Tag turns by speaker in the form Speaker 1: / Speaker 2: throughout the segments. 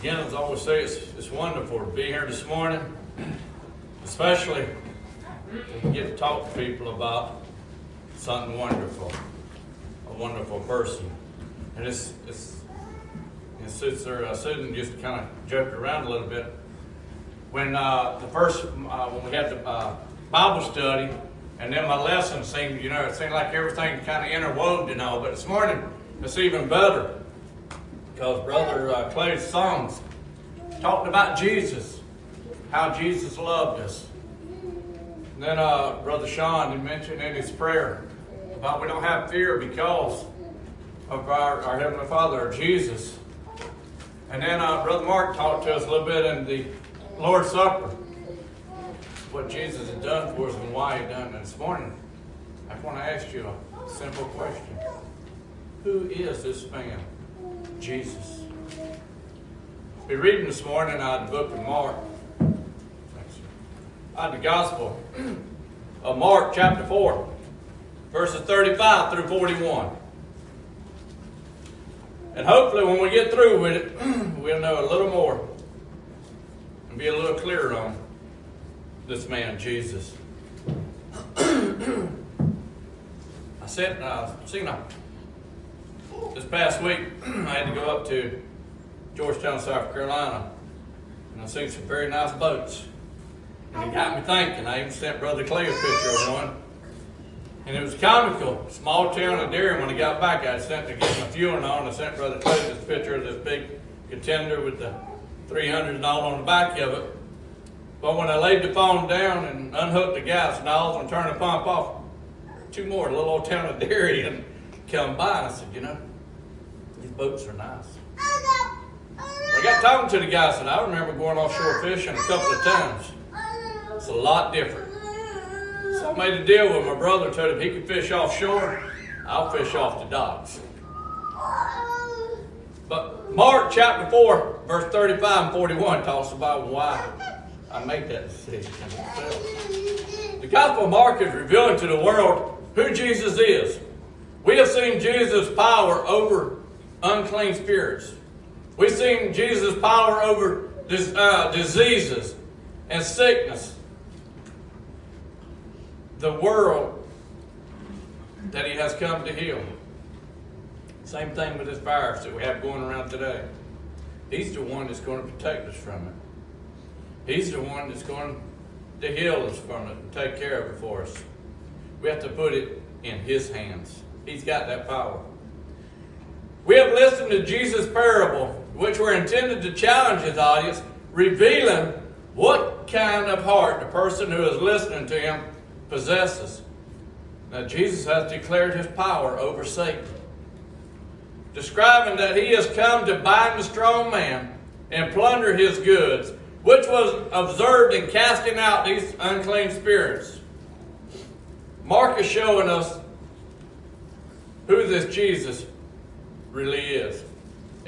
Speaker 1: Again, as I always say, it's, it's wonderful to be here this morning, especially you get to talk to people about something wonderful, a wonderful person. And it's, it's, it sits there, uh, sitting just kind of joked around a little bit. When uh, the first, uh, when we had the uh, Bible study, and then my lesson seemed, you know, it seemed like everything kind of interwove and all. But this morning, it's even better because Brother uh, Clay's songs talked about Jesus, how Jesus loved us. And then uh, Brother Sean he mentioned in his prayer about we don't have fear because of our, our Heavenly Father, Jesus. And then uh, Brother Mark talked to us a little bit in the Lord's Supper what Jesus has done for us and why he done it. This morning, I want to ask you a simple question. Who is this man? Jesus. We're reading this morning out of the book of Mark. Out of the Gospel of Mark, chapter 4, verses 35 through 41. And hopefully, when we get through with it, we'll know a little more and be a little clearer on this man, Jesus. I said, uh, seen a, this past week, I had to go up to Georgetown, South Carolina, and I seen some very nice boats. And it got me thinking. I even sent Brother Clay a picture of one. And it was comical. Small town of Darien, when I got back, I sent to get my fueling on. I sent Brother Clay this picture of this big contender with the 300 and all on the back of it. But when I laid the phone down and unhooked the gas nozzle and turned the pump off, two more little old town of Darien come by. I said, you know, these boats are nice. I got talking to the guy. I said, I remember going offshore fishing a couple of times. It's a lot different. So I made a deal with my brother. Told him he could fish offshore. I'll fish off the docks. But Mark chapter 4, verse 35 and 41 talks about why I make that decision. The Gospel of Mark is revealing to the world who Jesus is. We have seen Jesus' power over unclean spirits. We've seen Jesus' power over uh, diseases and sickness. The world that he has come to heal. Same thing with this virus that we have going around today. He's the one that's going to protect us from it. He's the one that's going to heal us from it and take care of it for us. We have to put it in His hands. He's got that power. We have listened to Jesus' parable, which were intended to challenge his audience, revealing what kind of heart the person who is listening to him possesses. Now, Jesus has declared his power over Satan, describing that he has come to bind the strong man and plunder his goods which was observed in casting out these unclean spirits. Mark is showing us who this Jesus really is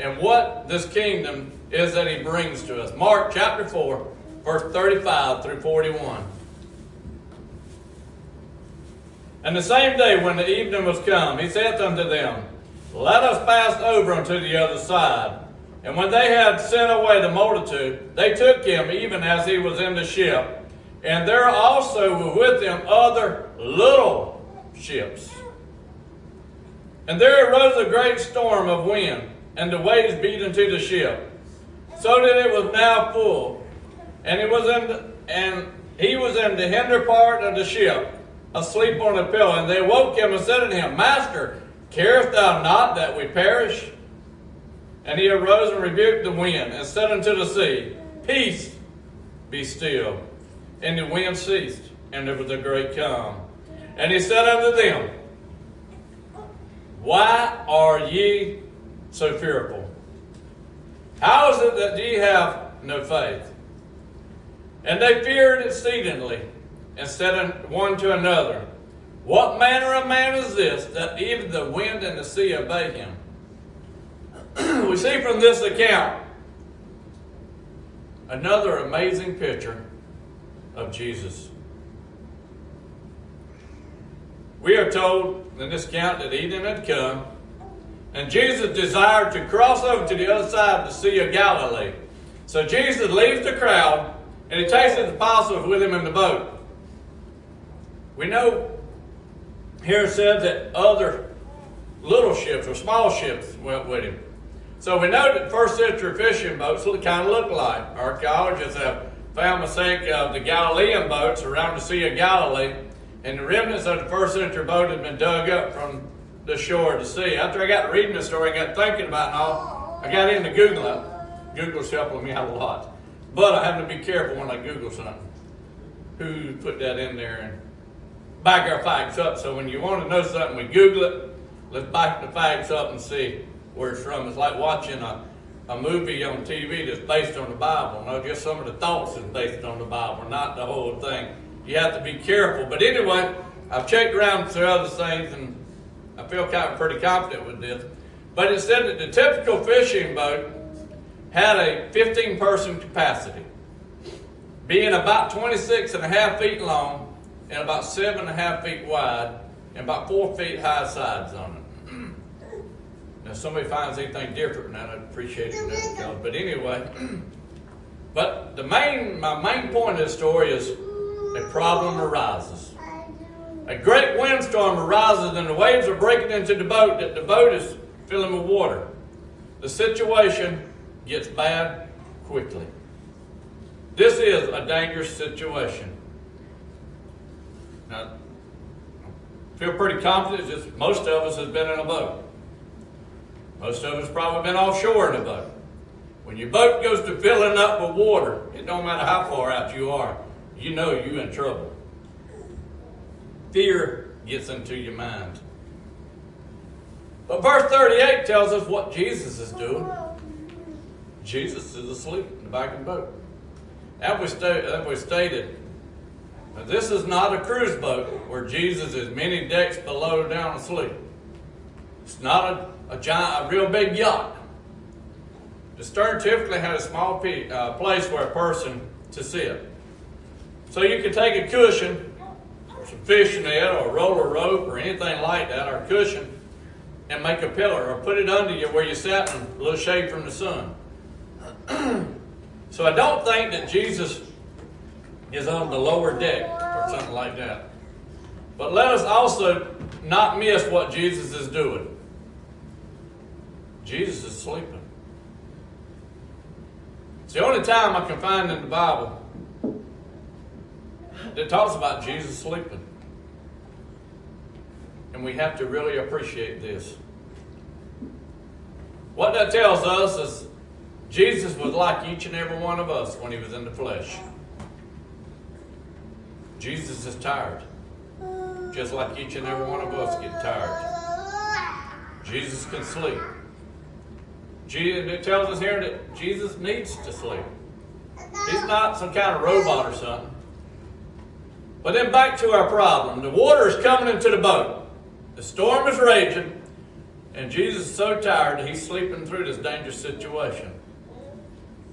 Speaker 1: and what this kingdom is that he brings to us. Mark chapter 4, verse 35 through 41. And the same day when the evening was come, he saith unto them, Let us pass over unto the other side. And when they had sent away the multitude, they took him even as he was in the ship. And there also were with him other little ships. And there arose a great storm of wind, and the waves beat into the ship, so that it was now full. And it was in and he was in the hinder part of the ship, asleep on a pillow. And they woke him and said unto him, Master, carest thou not that we perish? And he arose and rebuked the wind and said unto the sea, Peace, be still. And the wind ceased, and there was a great calm. And he said unto them, Why are ye so fearful? How is it that ye have no faith? And they feared exceedingly, and said one to another, What manner of man is this, that even the wind and the sea obey him? we see from this account another amazing picture of Jesus. We are told in this account that evening had come, And Jesus desired to cross over to the other side of the Sea of Galilee. So Jesus leaves the crowd and he takes his apostles with him in the boat. We know here it says that other little ships or small ships went with him. So we know that first century fishing boats kind of look like. Archaeologists have found the sake of the Galilean boats around the Sea of Galilee, and the remnants of the first century boat had been dug up from the shore to sea. After I got reading the story and got thinking about it all, I got into Googling. Google's helping me out a lot. But I have to be careful when I Google something. Who put that in there and back our facts up. So when you want to know something, we Google it. Let's back the facts up and see where it's from. It's like watching a, a movie on TV that's based on the Bible. No, just some of the thoughts is based on the Bible, not the whole thing. You have to be careful. But anyway, I've checked around through other things and I feel kind of pretty confident with this. But it said that the typical fishing boat had a 15 person capacity, being about 26 and a half feet long and about seven and a half feet wide and about four feet high sides on it. now, if somebody finds anything different, I'd appreciate it. Uh, but anyway, but the main, my main point of the story is a problem arises. A great windstorm arises and the waves are breaking into the boat that the boat is filling with water. The situation gets bad quickly. This is a dangerous situation. Now, I feel pretty confident that most of us have been in a boat. Most of us probably been offshore in a boat. When your boat goes to filling up with water, it don't matter how far out you are, you know you're in trouble. Fear gets into your mind. But verse 38 tells us what Jesus is doing. Jesus is asleep in the back of the boat. As we, stated, this is not a cruise boat where Jesus is many decks below down asleep. It's not a, a giant, a real big yacht. The stern typically had a small uh, place for a person to sit. So you could take a cushion, or some fishing net, or a roller rope, or anything like that, or a cushion, and make a pillar, or put it under you where you sat in a little shade from the sun. so I don't think that Jesus is on the lower deck or something like that. But let us also not miss what Jesus is doing. Jesus is sleeping. It's the only time I can find in the Bible that talks about Jesus sleeping. And we have to really appreciate this. What that tells us is Jesus was like each and every one of us when he was in the flesh. Jesus is tired, just like each and every one of us get tired. Jesus can sleep. it tells us here that Jesus needs to sleep. He's not some kind of robot or something. But then back to our problem. The water is coming into the boat. The storm is raging. And Jesus is so tired that he's sleeping through this dangerous situation.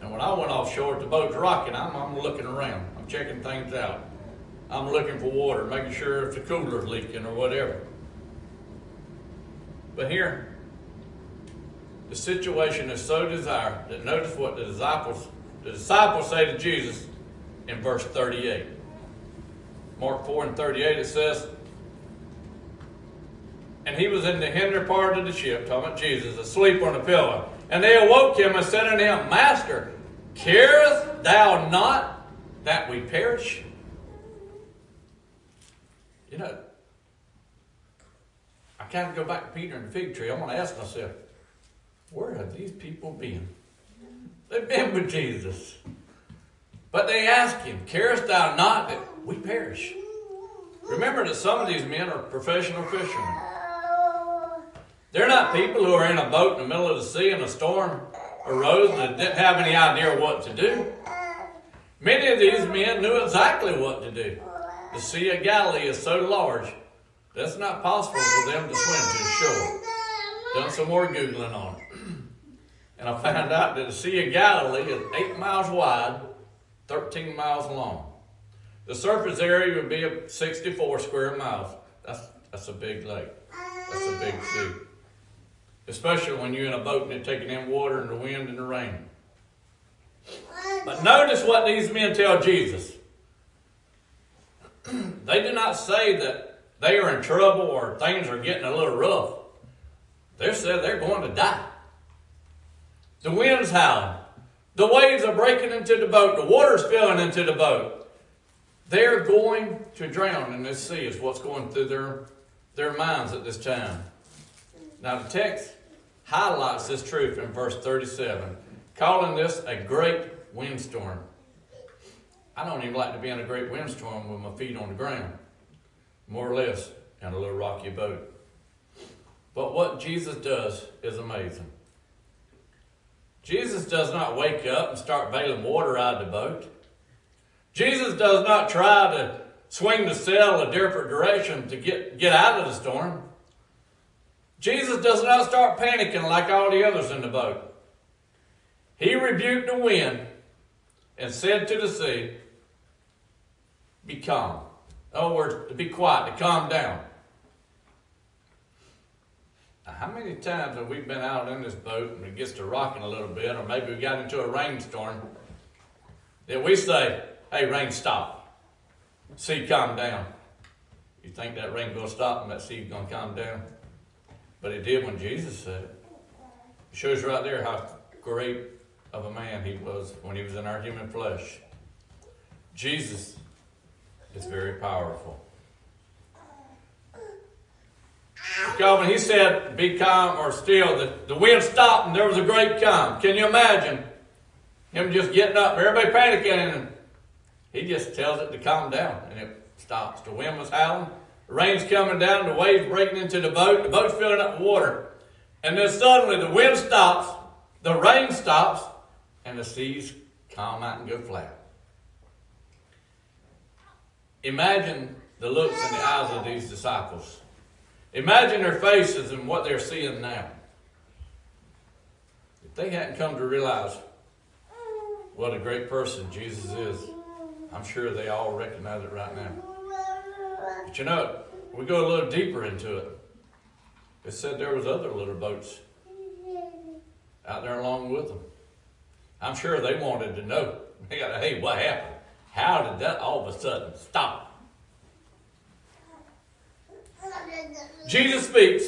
Speaker 1: And when I went offshore, the boat's rocking. I'm, I'm looking around. I'm checking things out. I'm looking for water, making sure if the cooler's leaking or whatever. But here, the situation is so dire that notice what the disciples the disciples say to Jesus in verse 38. Mark 4 and 38 it says, And he was in the hinder part of the ship, talking about Jesus, asleep on a pillow. And they awoke him and said unto him, Master, carest thou not that we perish? You know, I kind of go back to Peter and the fig tree. I'm going to ask myself, where have these people been? They've been with Jesus. But they ask him, Carest thou not that we perish? Remember that some of these men are professional fishermen. They're not people who are in a boat in the middle of the sea and a storm arose and didn't have any idea what to do. Many of these men knew exactly what to do. The Sea of Galilee is so large, that's not possible for them to swim to the shore. Done some more Googling on it. And I found out that the Sea of Galilee is 8 miles wide, 13 miles long. The surface area would be 64 square miles. That's, that's a big lake. That's a big sea. especially when you're in a boat and it's taking in water and the wind and the rain. But notice what these men tell Jesus. they do not say that they are in trouble or things are getting a little rough. They said they're going to die. The wind's howling. The waves are breaking into the boat. The water's filling into the boat. They're going to drown in this sea, is what's going through their, their minds at this time. Now, the text highlights this truth in verse 37, calling this a great windstorm. I don't even like to be in a great windstorm with my feet on the ground, more or less, in a little rocky boat. But what Jesus does is amazing. Jesus does not wake up and start bailing water out of the boat. Jesus does not try to swing the sail a different direction to get, get out of the storm. Jesus does not start panicking like all the others in the boat. He rebuked the wind and said to the sea, Be calm. In other words, to be quiet, to calm down. Now, how many times have we been out in this boat and it gets to rocking a little bit, or maybe we got into a rainstorm, that we say, Hey, rain, stop. Sea, calm down. You think that rain to stop and that going to calm down? But it did when Jesus said it. It shows right there how great of a man he was when he was in our human flesh. Jesus is very powerful. When he said, be calm or still, the, the wind stopped and there was a great calm. Can you imagine him just getting up, everybody panicking, and he just tells it to calm down and it stops. The wind was howling, the rain's coming down, the waves breaking into the boat, the boat's filling up with water. And then suddenly the wind stops, the rain stops, and the seas calm out and go flat. Imagine the looks in the eyes of these disciples. Imagine their faces and what they're seeing now. If they hadn't come to realize what a great person Jesus is, I'm sure they all recognize it right now. But you know, we go a little deeper into it. It said there was other little boats out there along with them. I'm sure they wanted to know. They got, hey, what happened? How did that all of a sudden stop? Jesus speaks,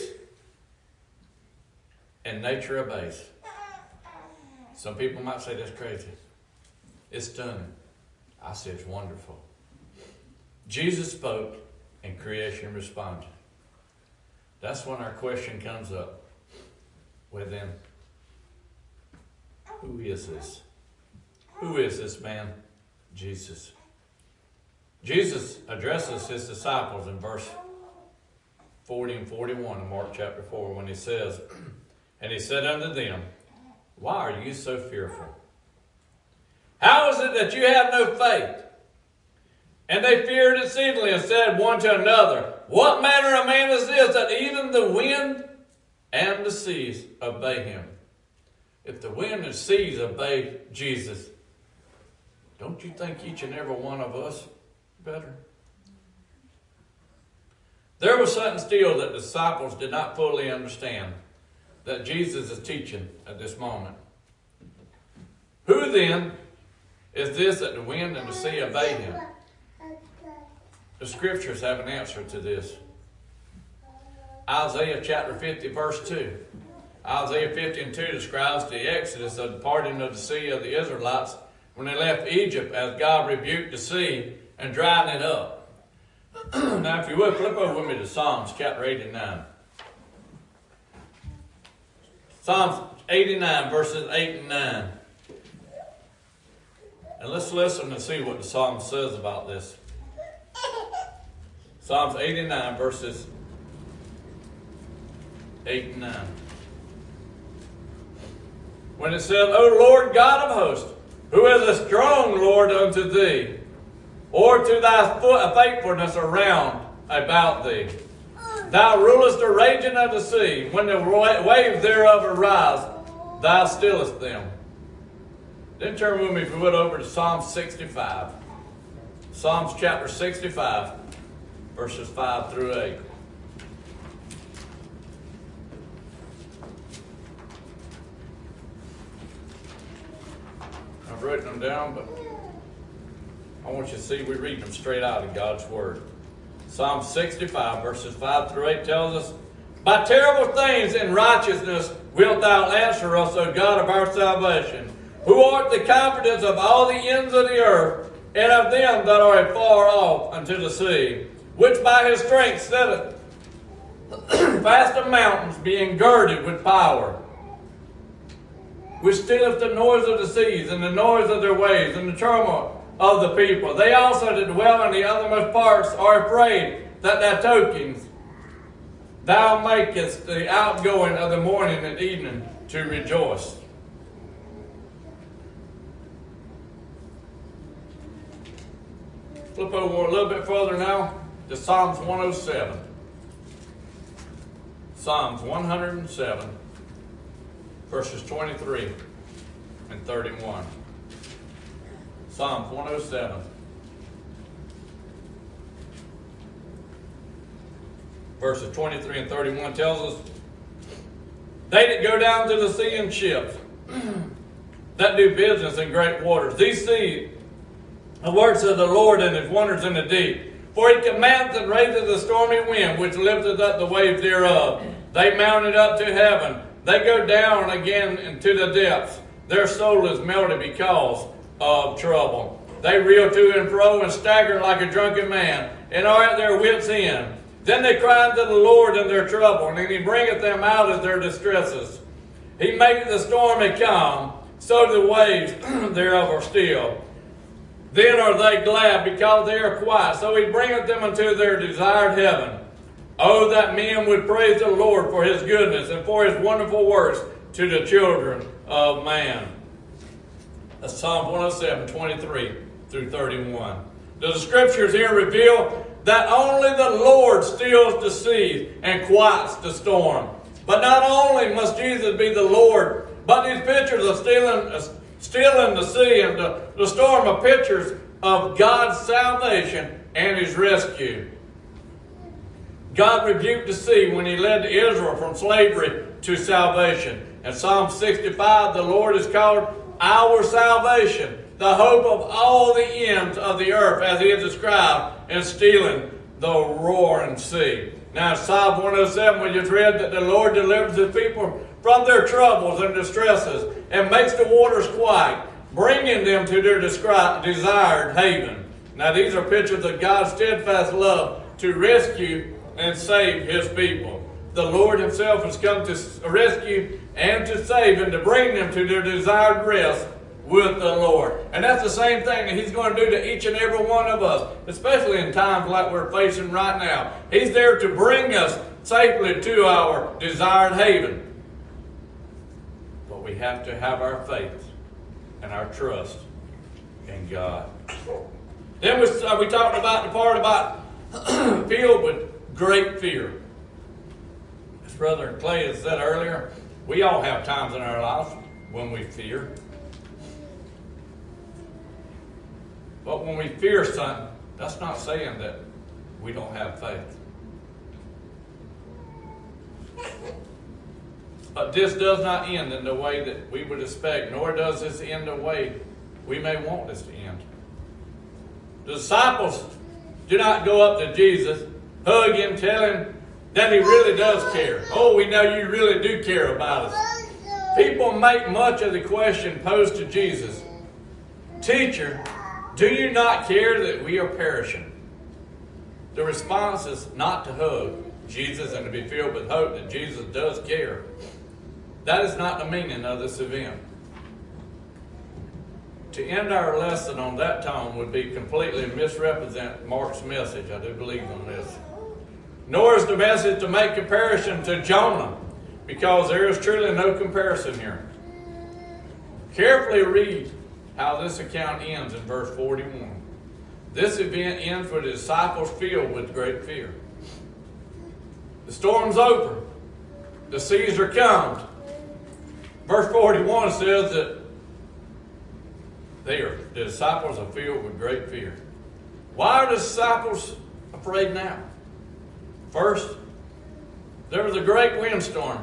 Speaker 1: and nature obeys. Some people might say that's crazy. It's stunning. I say it's wonderful. Jesus spoke, and creation responded. That's when our question comes up. Well, then, who is this? Who is this man? Jesus. Jesus addresses his disciples in verse 40 and 41 in Mark chapter 4 when he says, And he said unto them, Why are you so fearful? How is it that you have no faith? And they feared exceedingly and said one to another, What manner of man is this that even the wind and the seas obey him? If the wind and seas obey Jesus, don't you think each and every one of us better? There was something still that the disciples did not fully understand that Jesus is teaching at this moment. Who then is this that the wind and the sea obey him? The scriptures have an answer to this. Isaiah chapter 50, verse 2. Isaiah 50 and 2 describes the exodus of the parting of the sea of the Israelites when they left Egypt as God rebuked the sea and dried it up. now, if you would, flip over with me to Psalms chapter 89. Psalms 89, verses 8 and 9. And let's listen and see what the Psalm says about this. Psalms 89, verses 8 and 9. When it says, O Lord God of hosts, who is a strong Lord unto thee, or to thy foot faithfulness around about thee. Thou rulest the raging of the sea. When the waves thereof arise, thou stillest them. Then turn with me, if you would, over to Psalm 65. Psalms chapter 65, verses 5 through 8. I've written them down, but I want you to see we read them straight out of God's Word. Psalm 65, verses 5 through 8 tells us, By terrible things in righteousness wilt thou answer us, O God of our salvation who art the confidence of all the ends of the earth, and of them that are afar off unto the sea, which by his strength setteth fast the mountains, being girded with power which stilleth the noise of the seas, and the noise of their waves, and the turmoil of the people. They also that dwell in the othermost parts are afraid that thy tokens thou makest the outgoing of the morning and evening to rejoice. Flip over a little bit further now to Psalms 107. Psalms 107 verses 23 and 31. Psalms 107. Verses 23 and 31 tells us, They that go down to the sea in ships, that do business in great waters, these see the works of the Lord and his wonders in the deep. For he commands and raiseth the stormy wind, which lifteth up the waves thereof. They mounted up to heaven. They go down again into the depths. Their soul is melted because of trouble. They reel to and fro and stagger like a drunken man, and are at their wits' end. Then they cry unto the Lord in their trouble, and he bringeth them out of their distresses. He maketh the storm a calm, so the waves thereof are still. Then are they glad because they are quiet. So he bringeth them unto their desired heaven. Oh, that men would praise the Lord for his goodness and for his wonderful works to the children of man. That's Psalm 107, 23 through 31. The scriptures here reveal that only the Lord stills the sea and quiets the storm. But not only must Jesus be the Lord, but these pictures of stealing, stealing the sea and the, the storm of pictures of God's salvation and his rescue. God rebuked the sea when he led Israel from slavery to salvation. In Psalm 65, the Lord is called our salvation, the hope of all the ends of the earth, as he is described in stealing the roaring sea. Now, in Psalm 107, we just read that the Lord delivers his people from their troubles and distresses and makes the waters quiet, bringing them to their desired haven. Now, these are pictures of God's steadfast love to rescue and save his people. The Lord himself has come to rescue and to save and to bring them to their desired rest with the Lord. And that's the same thing that he's going to do to each and every one of us, especially in times like we're facing right now. He's there to bring us safely to our desired haven. We have to have our faith and our trust in God. Then we, uh, we talked about the part about filled with great fear. As Brother Clay has said earlier, we all have times in our lives when we fear. But when we fear something, that's not saying that we don't have faith. But this does not end in the way that we would expect, nor does this end the way we may want this to end. The disciples do not go up to Jesus hug him, tell him that he really does care. Oh, we know you really do care about us. People make much of the question posed to Jesus Teacher, do you not care that we are perishing? The response is not to hug Jesus and to be filled with hope that Jesus does care. That is not the meaning of this event. To end our lesson on that tone would be completely misrepresent Mark's message. I do believe on this nor is the message to make comparison to Jonah, because there is truly no comparison here. Carefully read how this account ends in verse 41. This event ends with the disciples filled with great fear. The storm's over. The seas are calmed. Verse 41 says that they are, the disciples are filled with great fear. Why are the disciples afraid now? First, there was a great windstorm,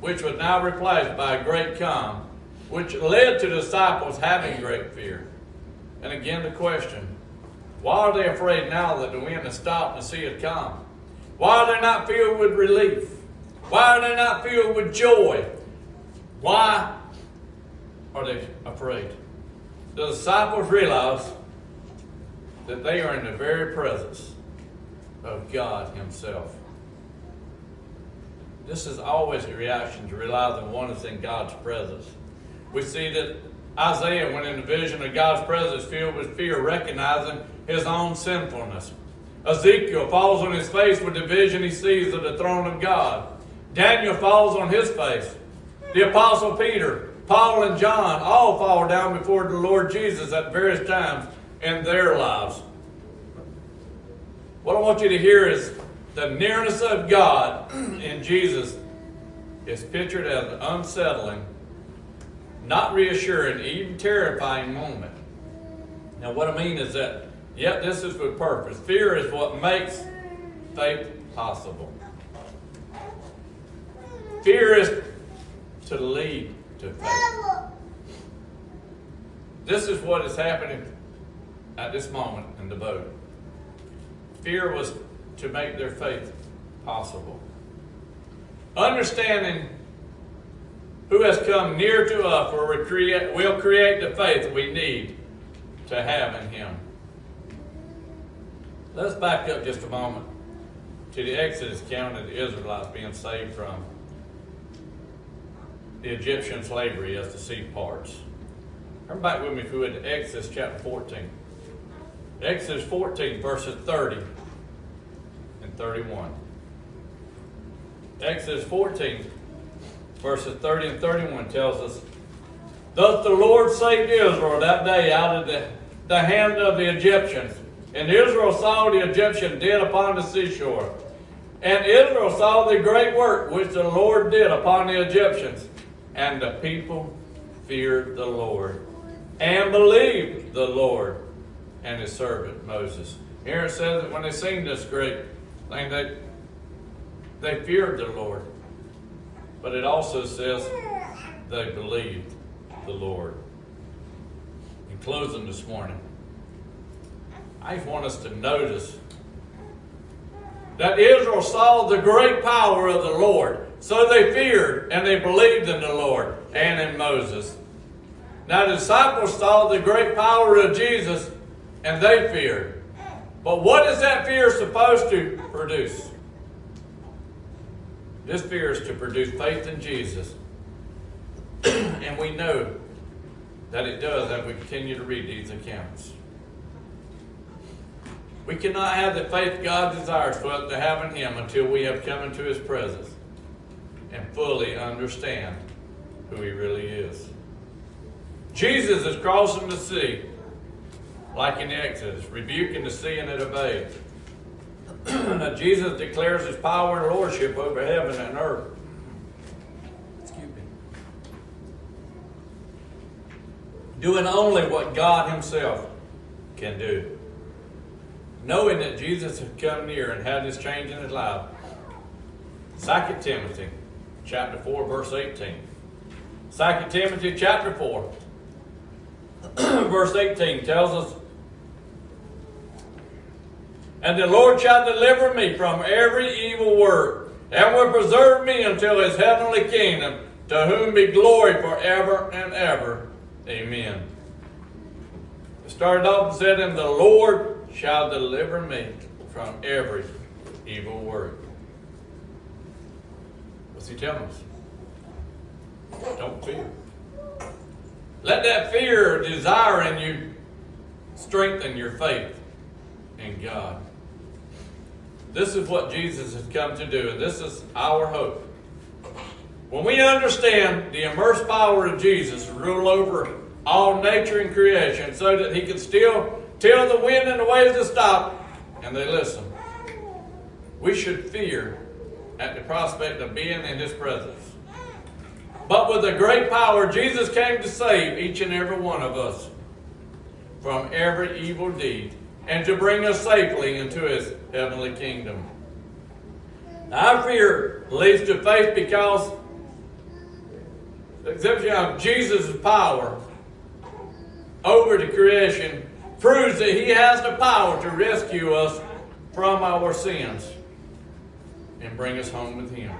Speaker 1: which was now replaced by a great calm. which led to the disciples having great fear. And again, the question why are they afraid now that the wind has stopped and the sea has calmed? Why are they not filled with relief? Why are they not filled with joy? Why are they afraid? The disciples realize that they are in the very presence of God Himself. This is always a reaction to realize that one is in God's presence. We see that Isaiah, when in the vision of God's presence, filled with fear, recognizing his own sinfulness. Ezekiel falls on his face with the vision he sees of the throne of God. Daniel falls on his face. The Apostle Peter, Paul, and John all fall down before the Lord Jesus at various times in their lives. What I want you to hear is the nearness of God in Jesus is pictured as an unsettling, not reassuring, even terrifying moment. Now, what I mean is that, yep, this is with purpose. Fear is what makes faith possible. Fear is to lead to faith. This is what is happening at this moment in the boat. Fear was to make their faith possible. Understanding who has come near to us will create, will create the faith we need to have in Him. Let's back up just a moment to the Exodus account of the Israelites being saved from the Egyptian slavery as the sea parts. Come back with me if you would to Exodus chapter 14. Exodus 14, verses 30 and 31. Exodus 14, verses 30 and 31 tells us, Thus the Lord saved Israel that day out of the, the hand of the Egyptians. And Israel saw the Egyptian dead upon the seashore. And Israel saw the great work which the Lord did upon the Egyptians. And the people feared the Lord and believed the Lord and his servant Moses. Here it says that when they sing this great thing, they, they feared the Lord. But it also says they believed the Lord. In closing this morning, I want us to notice that Israel saw the great power of the Lord. So they feared and they believed in the Lord and in Moses. Now the disciples saw the great power of Jesus and they feared. But what is that fear supposed to produce? This fear is to produce faith in Jesus. and we know that it does as we continue to read these accounts. We cannot have the faith God desires for us to have in Him until we have come into His presence and fully understand who He really is. Jesus is crossing the sea like in Exodus, rebuking the sea and it obeyed. now, Jesus declares his power and lordship over heaven and earth. Doing only what God himself can do. Knowing that Jesus had come near and had this change in his life. 2 Timothy chapter 4, verse 18. 2 Timothy chapter 4, verse 18 tells us and the Lord shall deliver me from every evil work, and will preserve me until his heavenly kingdom, to whom be glory forever and ever. Amen. It started off and said, And the Lord shall deliver me from every evil work. What's he telling us? Don't fear. Let that fear, desire in you, strengthen your faith in God. This is what Jesus has come to do, and this is our hope. When we understand the immersed power of Jesus to rule over all nature and creation so that he can still tell the wind and the waves to stop, and they listen, we should fear at the prospect of being in his presence. But with a great power, Jesus came to save each and every one of us from every evil deed and to bring us safely into his heavenly kingdom. Our fear leads to faith because the exhibition of Jesus' power over the creation proves that he has the power to rescue us from our sins and bring us home with him.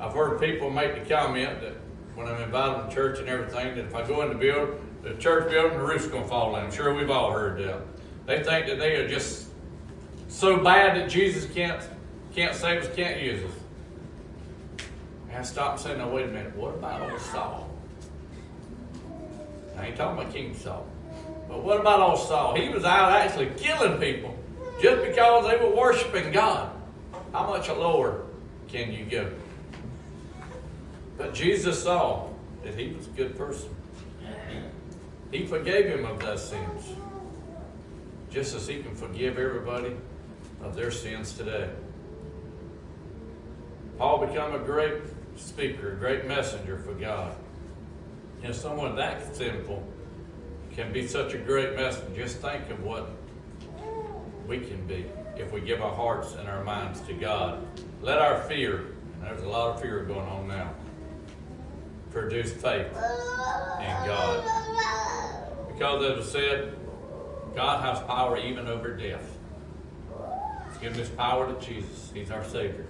Speaker 1: I've heard people make the comment that when I'm invited to church and everything, that if I go in the building, the church building, the roof's gonna fall in. I'm sure we've all heard that. They think that they are just so bad that Jesus can't can't save us, can't use us. And I stop and say, no, wait a minute, what about old Saul? I ain't talking about King Saul. But what about old Saul? He was out actually killing people just because they were worshiping God. How much lower can you go? But Jesus saw that he was a good person. He forgave him of those sins, just as he can forgive everybody of their sins today. Paul became a great speaker, a great messenger for God. And someone that simple can be such a great messenger. Just think of what we can be if we give our hearts and our minds to God. Let our fear, and there's a lot of fear going on now, produce faith in God. Because as I said, God has power even over death. He's given this power to Jesus. He's our Savior.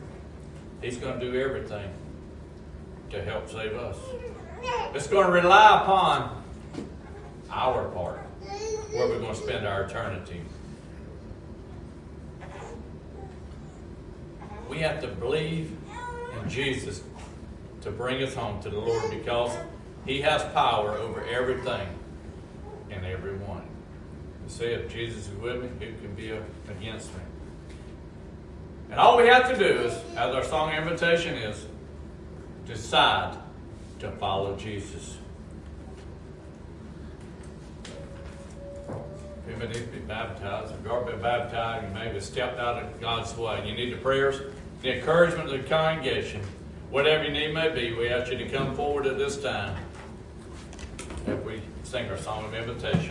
Speaker 1: He's going to do everything to help save us. It's going to rely upon our part, where we're going to spend our eternity. We have to believe in Jesus to bring us home to the Lord because He has power over everything and everyone. You see, if Jesus is with me, who can be against me? And all we have to do is, as our song invitation is, decide to follow Jesus. If to be baptized, if you've already been baptized, you maybe stepped out of God's way, you need the prayers, the encouragement of the congregation, whatever your need may be, we ask you to come forward at this time. If we sing our song of invitation.